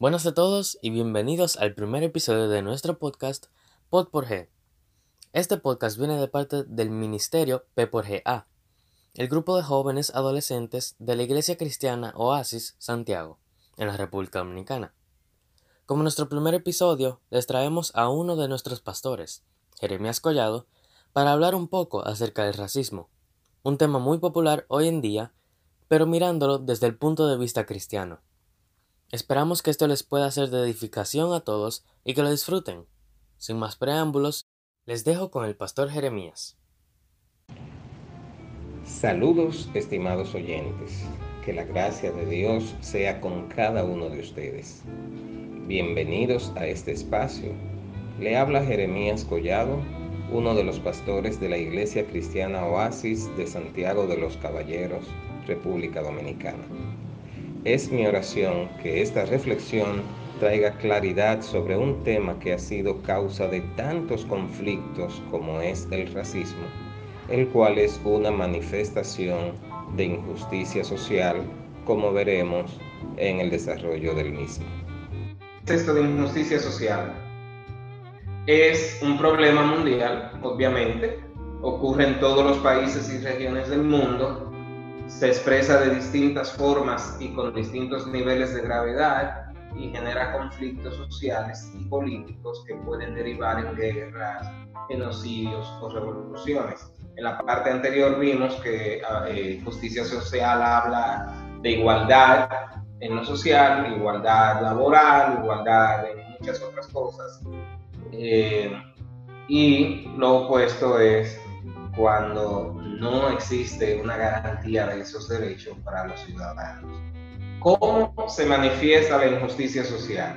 Buenas a todos y bienvenidos al primer episodio de nuestro podcast Pod por G. Este podcast viene de parte del Ministerio P por GA, el grupo de jóvenes adolescentes de la Iglesia Cristiana Oasis Santiago, en la República Dominicana. Como nuestro primer episodio, les traemos a uno de nuestros pastores, Jeremías Collado, para hablar un poco acerca del racismo, un tema muy popular hoy en día, pero mirándolo desde el punto de vista cristiano. Esperamos que esto les pueda ser de edificación a todos y que lo disfruten. Sin más preámbulos, les dejo con el pastor Jeremías. Saludos, estimados oyentes. Que la gracia de Dios sea con cada uno de ustedes. Bienvenidos a este espacio. Le habla Jeremías Collado, uno de los pastores de la Iglesia Cristiana Oasis de Santiago de los Caballeros, República Dominicana. Es mi oración que esta reflexión traiga claridad sobre un tema que ha sido causa de tantos conflictos como es el racismo, el cual es una manifestación de injusticia social, como veremos en el desarrollo del mismo. Esto de injusticia social es un problema mundial, obviamente, ocurre en todos los países y regiones del mundo se expresa de distintas formas y con distintos niveles de gravedad y genera conflictos sociales y políticos que pueden derivar en guerras, genocidios o revoluciones. En la parte anterior vimos que eh, justicia social habla de igualdad en lo social, igualdad laboral, igualdad en muchas otras cosas. Eh, y lo opuesto es cuando no existe una garantía de esos derechos para los ciudadanos. ¿Cómo se manifiesta la injusticia social?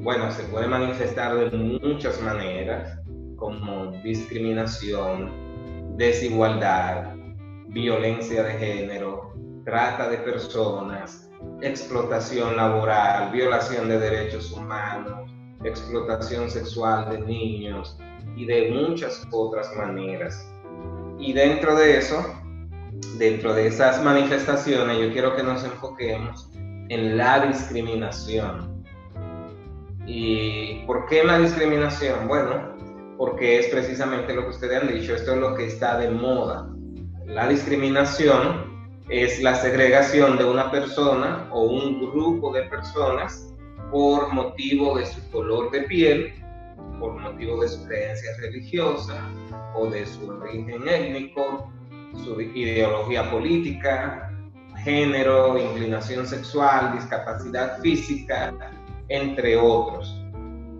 Bueno, se puede manifestar de muchas maneras, como discriminación, desigualdad, violencia de género, trata de personas, explotación laboral, violación de derechos humanos, explotación sexual de niños y de muchas otras maneras. Y dentro de eso, dentro de esas manifestaciones, yo quiero que nos enfoquemos en la discriminación. ¿Y por qué la discriminación? Bueno, porque es precisamente lo que ustedes han dicho, esto es lo que está de moda. La discriminación es la segregación de una persona o un grupo de personas por motivo de su color de piel, por motivo de su creencia religiosa o de su origen étnico, su ideología política, género, inclinación sexual, discapacidad física, entre otros.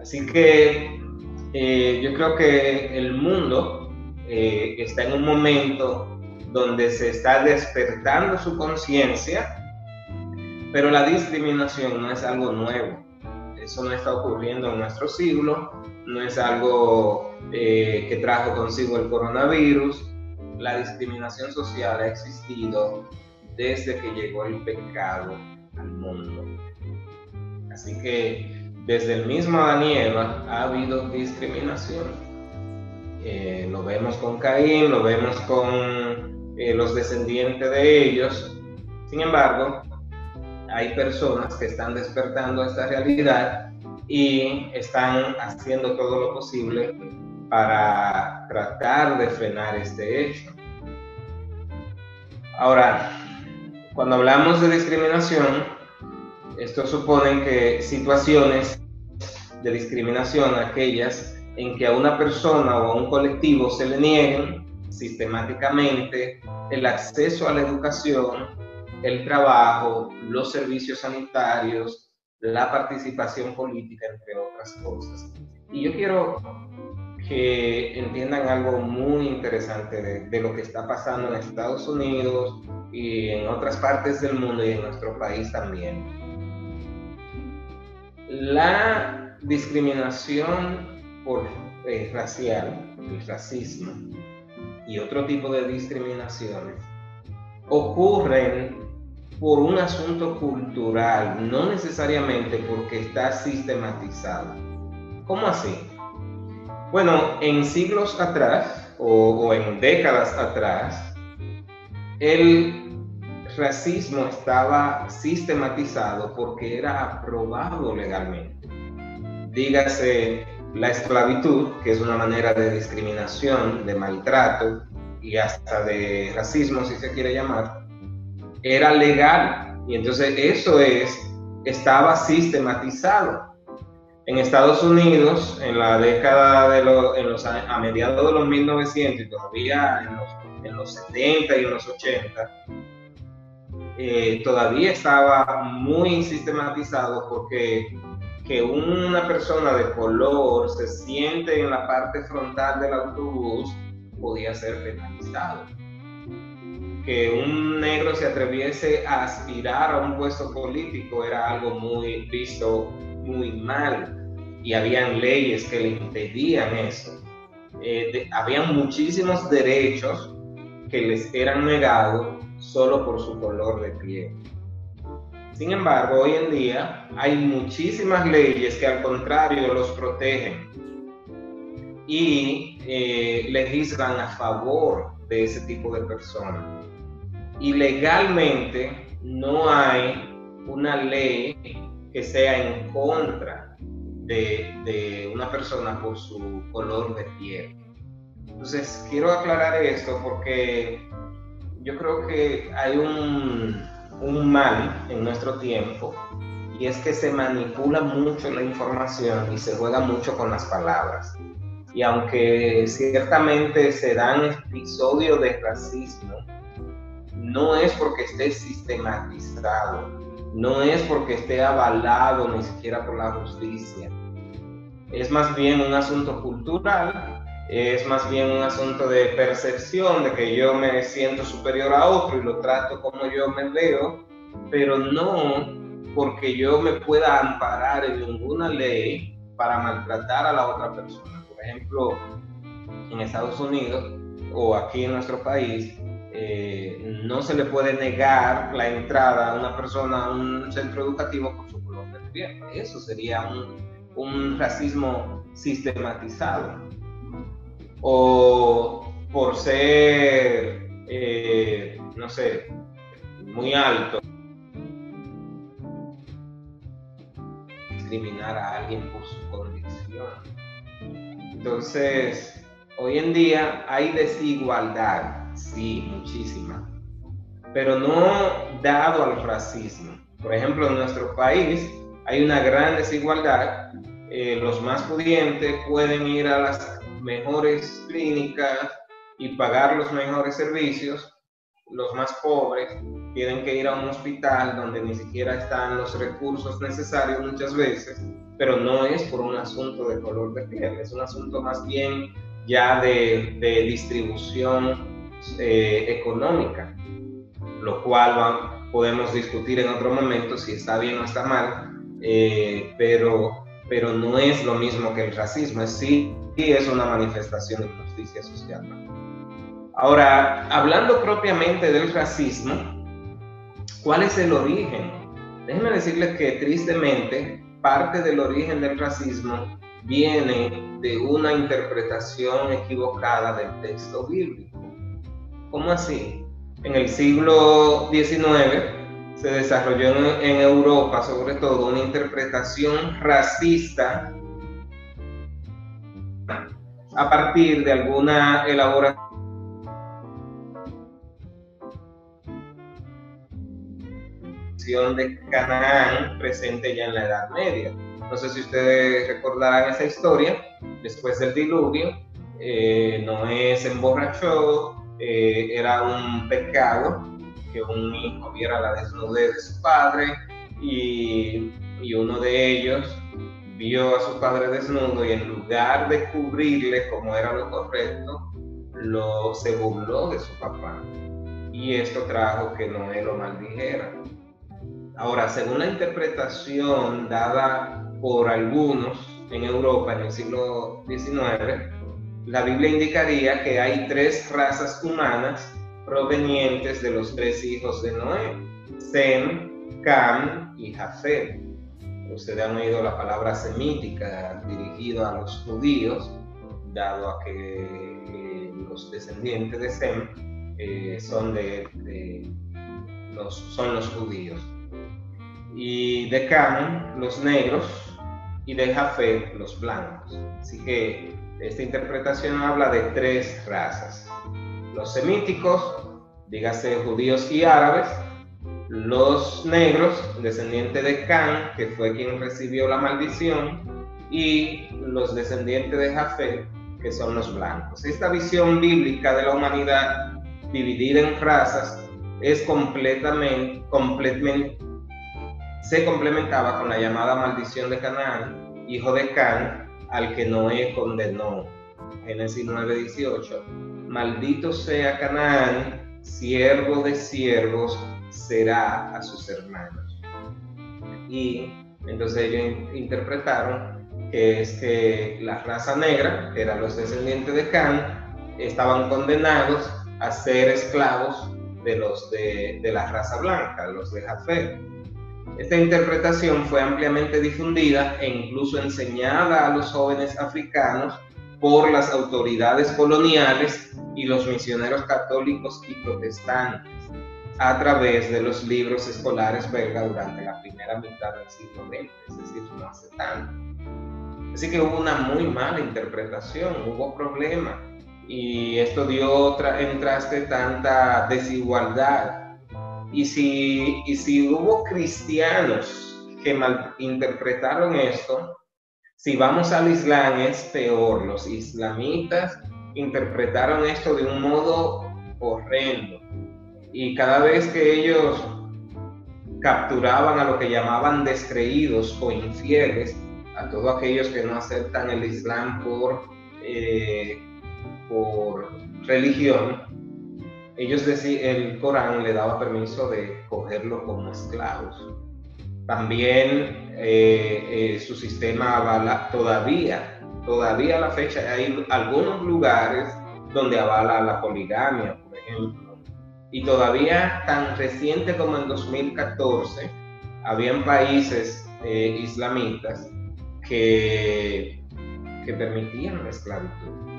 Así que eh, yo creo que el mundo eh, está en un momento donde se está despertando su conciencia, pero la discriminación no es algo nuevo. Eso no está ocurriendo en nuestro siglo, no es algo eh, que trajo consigo el coronavirus. La discriminación social ha existido desde que llegó el pecado al mundo. Así que desde el mismo Adán ha habido discriminación. Eh, lo vemos con Caín, lo vemos con eh, los descendientes de ellos. Sin embargo, hay personas que están despertando esta realidad y están haciendo todo lo posible para tratar de frenar este hecho. Ahora, cuando hablamos de discriminación, esto supone que situaciones de discriminación, aquellas en que a una persona o a un colectivo se le nieguen sistemáticamente el acceso a la educación, el trabajo, los servicios sanitarios, la participación política, entre otras cosas. Y yo quiero que entiendan algo muy interesante de, lo que está pasando en Estados Unidos y en otras partes del mundo y en nuestro país también. La discriminación por, eh, racial, el racismo y otro tipo de discriminaciones ocurren por un asunto cultural, no necesariamente porque está sistematizado. ¿Cómo así? Bueno, en siglos atrás o, en décadas atrás, el racismo estaba sistematizado porque era aprobado legalmente. Dígase la esclavitud, que es una manera de discriminación, de maltrato y hasta de racismo, si se quiere llamar, era legal. Y entonces eso es, estaba sistematizado. En Estados Unidos, en la década de los, a mediados de los 1900 y todavía en los, en los 70 y en los 80, eh, todavía estaba muy sistematizado porque que una persona de color se siente en la parte frontal del autobús podía ser penalizado. Que un negro se atreviese a aspirar a un puesto político era algo muy visto muy mal y habían leyes que le impedían eso. Eh, habían muchísimos derechos que les eran negados solo por su color de piel. Sin embargo, hoy en día hay muchísimas leyes que al contrario los protegen y eh, legislan a favor de ese tipo de personas. Y legalmente no hay una ley que sea en contra de, de una persona por su color de piel. Entonces, quiero aclarar esto porque yo creo que hay un, un mal en nuestro tiempo y es que se manipula mucho la información y se juega mucho con las palabras. Y aunque ciertamente se dan episodios de racismo, no es porque esté sistematizado, no es porque esté avalado ni siquiera por la justicia. Es más bien un asunto cultural es más bien un asunto de percepción, de que yo me siento superior a otro y lo trato como yo me veo, pero no porque yo me pueda amparar en ninguna ley para maltratar a la otra persona. Por ejemplo, en Estados Unidos o aquí en nuestro país, eh, no se le puede negar la entrada a una persona a un centro educativo por su color de piel. Eso sería un, racismo sistematizado o por ser, eh, no sé, muy alto, discriminar a alguien por su condición. Entonces, hoy en día hay desigualdad, sí, muchísima, pero no dado al racismo. Por ejemplo, en nuestro país hay una gran desigualdad. Eh, los más pudientes pueden ir a las mejores clínicas y pagar los mejores servicios, los más pobres tienen que ir a un hospital donde ni siquiera están los recursos necesarios muchas veces, pero no es por un asunto de color de piel, es un asunto más bien ya de, distribución eh, económica, lo cual podemos discutir en otro momento si está bien o está mal, eh, pero, pero no es lo mismo que el racismo, es sí y es una manifestación de justicia social. Ahora, hablando propiamente del racismo, ¿cuál es el origen? Déjenme decirles que tristemente parte del origen del racismo viene de una interpretación equivocada del texto bíblico. ¿Cómo así? En el siglo XIX se desarrolló en Europa sobre todo una interpretación racista a partir de alguna elaboración de Canaán presente ya en la Edad Media. No sé si ustedes recordarán esa historia. Después del diluvio, eh, Noé se emborrachó, eh, era un pecado que un hijo viera la desnudez de su padre y, uno de ellos vio a su padre desnudo y en lugar de cubrirle como era lo correcto, lo, se burló de su papá. Y esto trajo que Noé lo maldijera. Ahora, según la interpretación dada por algunos en Europa en el siglo XIX, la Biblia indicaría que hay tres razas humanas provenientes de los tres hijos de Noé, Sem, Cam y Jafet ustedes han oído la palabra semítica dirigida a los judíos, dado a que los descendientes de Sem eh, son de, los, son los judíos. Y de Cam, los negros, y de Jafet, los blancos. Así que esta interpretación habla de tres razas. Los semíticos, dígase judíos y árabes, los negros, descendientes de Can, que fue quien recibió la maldición, y los descendientes de Jafet, que son los blancos. Esta visión bíblica de la humanidad dividida en razas es completamente, completamente se complementaba con la llamada maldición de Canaán, hijo de Can, al que Noé condenó. Génesis 9:18. Maldito sea Canaán, siervo de siervos será a sus hermanos. Y entonces ellos interpretaron que es que la raza negra, que eran los descendientes de Can, estaban condenados a ser esclavos de los de, la raza blanca, los de Jafet. Esta interpretación fue ampliamente difundida e incluso enseñada a los jóvenes africanos por las autoridades coloniales y los misioneros católicos y protestantes a través de los libros escolares belgas durante la primera mitad del siglo XX, es decir, no hace tanto. Así que hubo una muy mala interpretación, hubo problemas y esto dio otra, entraste tanta desigualdad. Y si, y si hubo cristianos que malinterpretaron esto, si vamos al Islam es peor. Los islamitas interpretaron esto de un modo horrendo. Y cada vez que ellos capturaban a lo que llamaban descreídos o infieles, a todos aquellos que no aceptan el Islam por eh, por religión, ellos decían, el Corán le daba permiso de cogerlo como esclavos. También eh, eh, su sistema avala todavía, todavía a la fecha hay algunos lugares donde avala la poligamia, por ejemplo. Y todavía tan reciente como en 2014, habían países eh, que, que permitían la esclavitud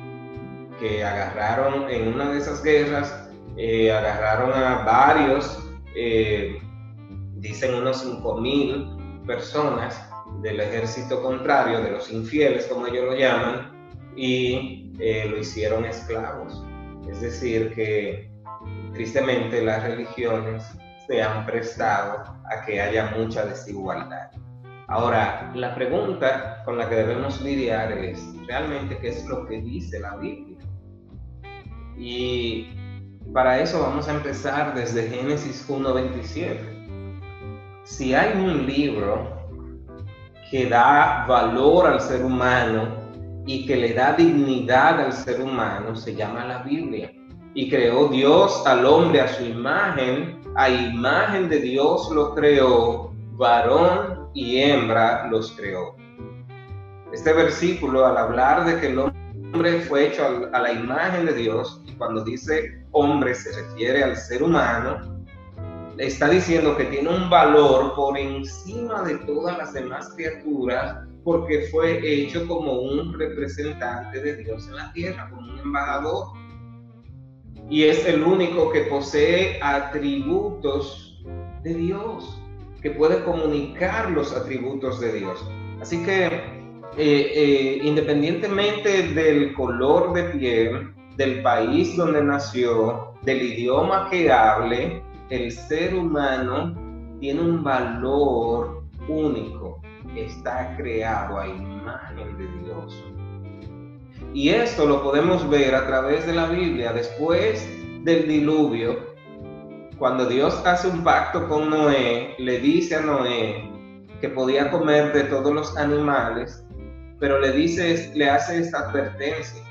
que agarraron en una de esas guerras, eh, agarraron a varios, eh, dicen unos 5.000 personas del ejército contrario, de los infieles como ellos lo llaman, y eh, lo hicieron esclavos. Es decir, que tristemente las religiones se han prestado a que haya mucha desigualdad. Ahora, la pregunta con la que debemos lidiar es, ¿realmente qué es lo que dice la Biblia? Y para eso vamos a empezar desde Génesis 1.27. Si hay un libro que da valor al ser humano y que le da dignidad al ser humano, se llama la Biblia. Y creó Dios al hombre a su imagen, a imagen de Dios lo creó, varón y hembra los creó. Este versículo, al hablar de que el hombre fue hecho a la imagen de Dios, cuando dice hombre se refiere al ser humano, está diciendo que tiene un valor por encima de todas las demás criaturas porque fue hecho como un representante de Dios en la tierra, como un embajador. Y es el único que posee atributos de Dios, que puede comunicar los atributos de Dios. Así que eh, eh, independientemente del color de piel, del país donde nació, del idioma que hable, el ser humano tiene un valor único, está creado a imagen de Dios. Y esto lo podemos ver a través de la Biblia después del diluvio. Cuando Dios hace un pacto con Noé, le dice a Noé que podía comer de todos los animales, pero le dice, le hace esta advertencia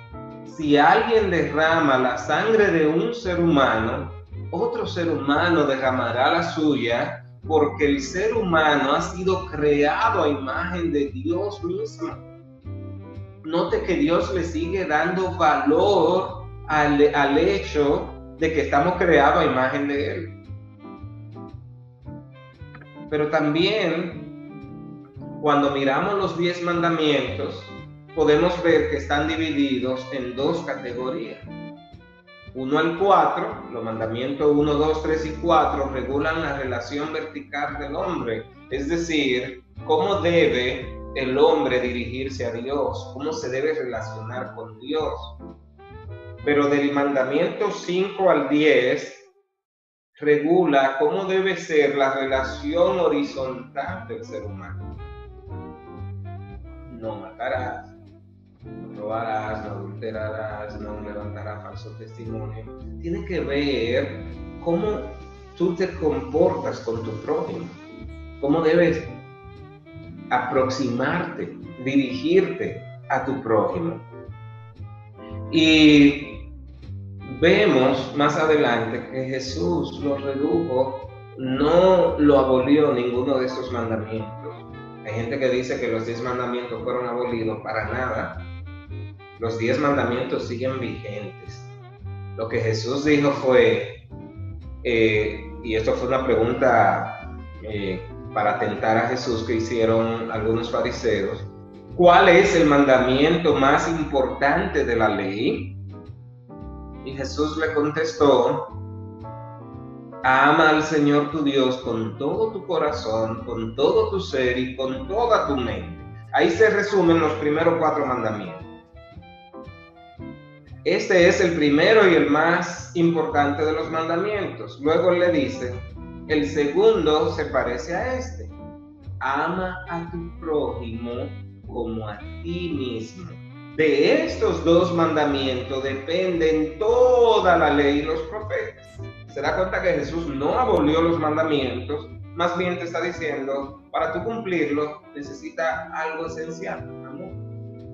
si alguien derrama la sangre de un ser humano, otro ser humano derramará la suya, porque el ser humano ha sido creado a imagen de Dios mismo. Note que Dios le sigue dando valor al, al hecho de que estamos creados a imagen de Él. Pero también, cuando miramos los diez mandamientos, podemos ver que están divididos en dos categorías. 1 al 4, los mandamientos 1, 2, 3 y 4 regulan la relación vertical del hombre, es decir, cómo debe el hombre dirigirse a Dios, cómo se debe relacionar con Dios. Pero del mandamiento 5 al 10 regula cómo debe ser la relación horizontal del ser humano. No matarás, no robarás, no adulterarás, no levantarás falso testimonio. Tiene que ver cómo tú te comportas con tu prójimo, cómo debes aproximarte, dirigirte a tu prójimo. Y vemos más adelante que Jesús lo redujo, no lo abolió ninguno de esos mandamientos. Hay gente que dice que los diez mandamientos fueron abolidos, para nada. Los diez mandamientos siguen vigentes. Lo que Jesús dijo fue, eh, y esto fue una pregunta eh, para tentar a Jesús que hicieron algunos fariseos, ¿cuál es el mandamiento más importante de la ley? Y Jesús le contestó, ama al Señor tu Dios con todo tu corazón, con todo tu ser y con toda tu mente. Ahí se resumen los primeros cuatro mandamientos. Este es el primero y el más importante de los mandamientos. Luego le dice, el segundo se parece a este. Ama a tu prójimo como a ti mismo. De estos dos mandamientos dependen toda la ley y los profetas. Se da cuenta que Jesús no abolió los mandamientos, más bien te está diciendo, para tú cumplirlo necesita algo esencial, amor.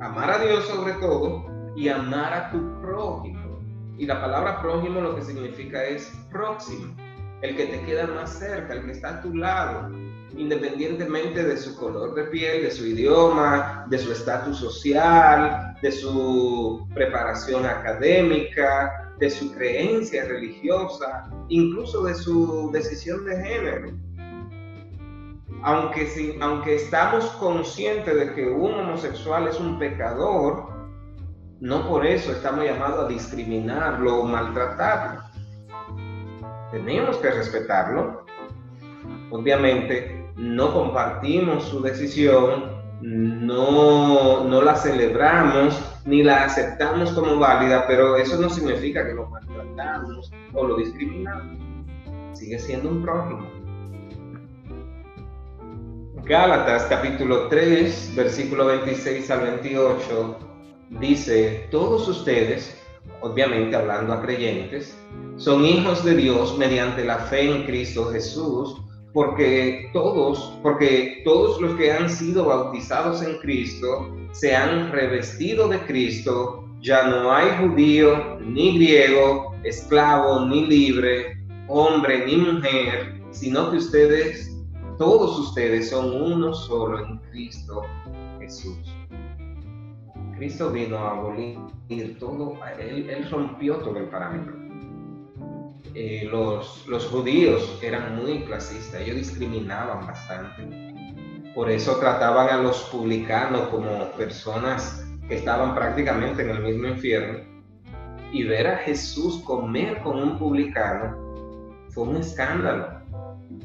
Amar a Dios sobre todo y amar a tu prójimo. Y la palabra prójimo lo que significa es próximo el que te queda más cerca, el que está a tu lado, independientemente de su color de piel, de su idioma, de su estatus social, de su preparación académica, de su creencia religiosa, incluso de su decisión de género. Aunque, aunque estamos conscientes de que un homosexual es un pecador, no por eso estamos llamados a discriminarlo o maltratarlo tenemos que respetarlo. Obviamente no compartimos su decisión, no, no la celebramos ni la aceptamos como válida, pero eso no significa que lo maltratamos o lo discriminamos. Sigue siendo un prójimo. Gálatas capítulo 3, versículo 26 al 28 dice, todos ustedes, obviamente hablando a creyentes, son hijos de Dios mediante la fe en Cristo Jesús, porque todos, porque todos los que han sido bautizados en Cristo se han revestido de Cristo, ya no hay judío ni griego, esclavo ni libre, hombre ni mujer, sino que ustedes, todos ustedes son uno solo en Cristo Jesús. Cristo vino a abolir todo, él, él rompió todo el parámetro. Eh, los, los judíos eran muy clasistas, ellos discriminaban bastante. Por eso trataban a los publicanos como personas que estaban prácticamente en el mismo infierno. Y ver a Jesús comer con un publicano fue un escándalo,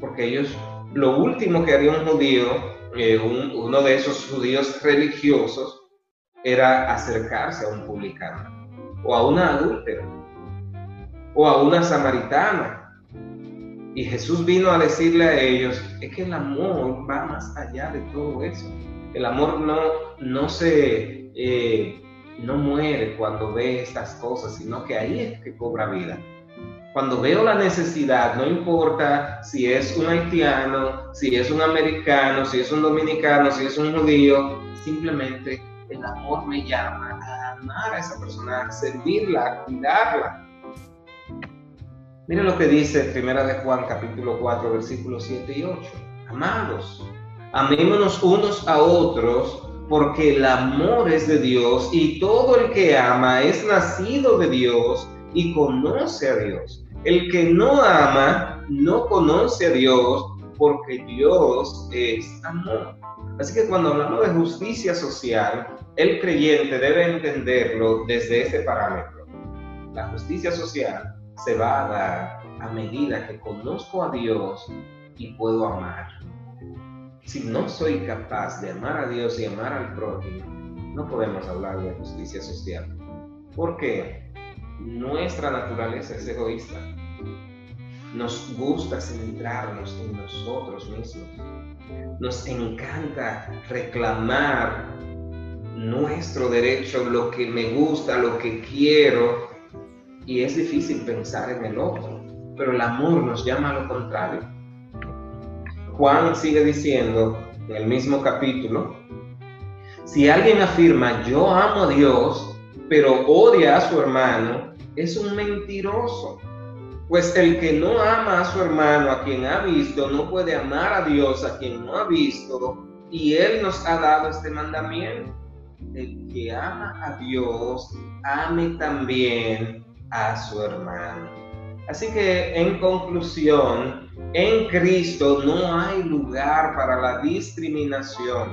porque ellos, lo último que haría un judío, eh, uno de esos judíos religiosos, era acercarse a un publicano o a una adúltera o a una samaritana. Y Jesús vino a decirle a ellos, es que el amor va más allá de todo eso. El amor no, no se, eh, no muere cuando ve estas cosas, sino que ahí es que cobra vida. Cuando veo la necesidad, no importa si es un haitiano, si es un americano, si es un dominicano, si es un judío, simplemente el amor me llama a amar a esa persona, a servirla, a cuidarla. Miren lo que dice Primera de Juan capítulo 4 versículos 7 y 8. Amados, amémonos unos a otros porque el amor es de Dios y todo el que ama es nacido de Dios y conoce a Dios. El que no ama no conoce a Dios porque Dios es amor. Así que cuando hablamos de justicia social, el creyente debe entenderlo desde ese parámetro. La justicia social se va a dar a medida que conozco a Dios y puedo amar. Si no soy capaz de amar a Dios y amar al prójimo, no podemos hablar de justicia social. Porque nuestra naturaleza es egoísta. Nos gusta centrarnos en nosotros mismos. Nos encanta reclamar nuestro derecho, lo que me gusta, lo que quiero. Y es difícil pensar en el otro. Pero el amor nos llama a lo contrario. Juan sigue diciendo en el mismo capítulo, si alguien afirma yo amo a Dios, pero odia a su hermano, es un mentiroso. Pues el que no ama a su hermano, a quien ha visto, no puede amar a Dios, a quien no ha visto. Y Él nos ha dado este mandamiento. El que ama a Dios, ame también a su hermano. Así que en conclusión, en Cristo no hay lugar para la discriminación,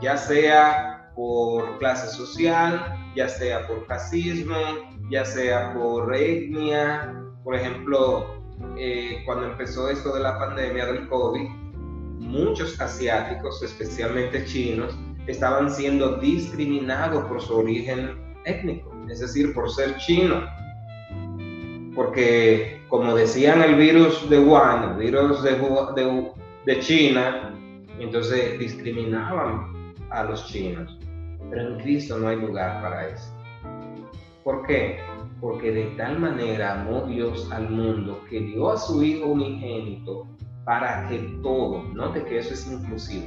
ya sea por clase social, ya sea por racismo, ya sea por etnia. Por ejemplo, eh, cuando empezó esto de la pandemia del COVID, muchos asiáticos, especialmente chinos, estaban siendo discriminados por su origen étnico, es decir, por ser chino. Porque, como decían, el virus de Wuhan, el virus de, de, de China, entonces discriminaban a los chinos. Pero en Cristo no hay lugar para eso. ¿Por qué? Porque de tal manera amó Dios al mundo que dio a su Hijo unigénito para que todo, note que eso es inclusivo.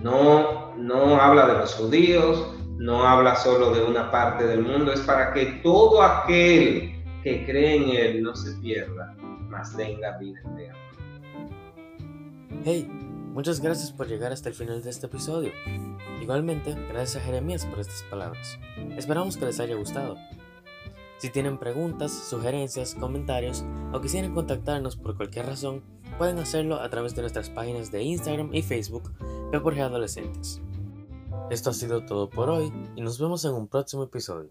No, no habla de los judíos, no habla solo de una parte del mundo, es para que todo aquel que cree en Él no se pierda, mas tenga vida eterna. Hey, muchas gracias por llegar hasta el final de este episodio. Igualmente, gracias a Jeremías por estas palabras. Esperamos que les haya gustado. Si tienen preguntas, sugerencias, comentarios o quisieran contactarnos por cualquier razón, pueden hacerlo a través de nuestras páginas de Instagram y Facebook P por Adolescentes. Esto ha sido todo por hoy y nos vemos en un próximo episodio.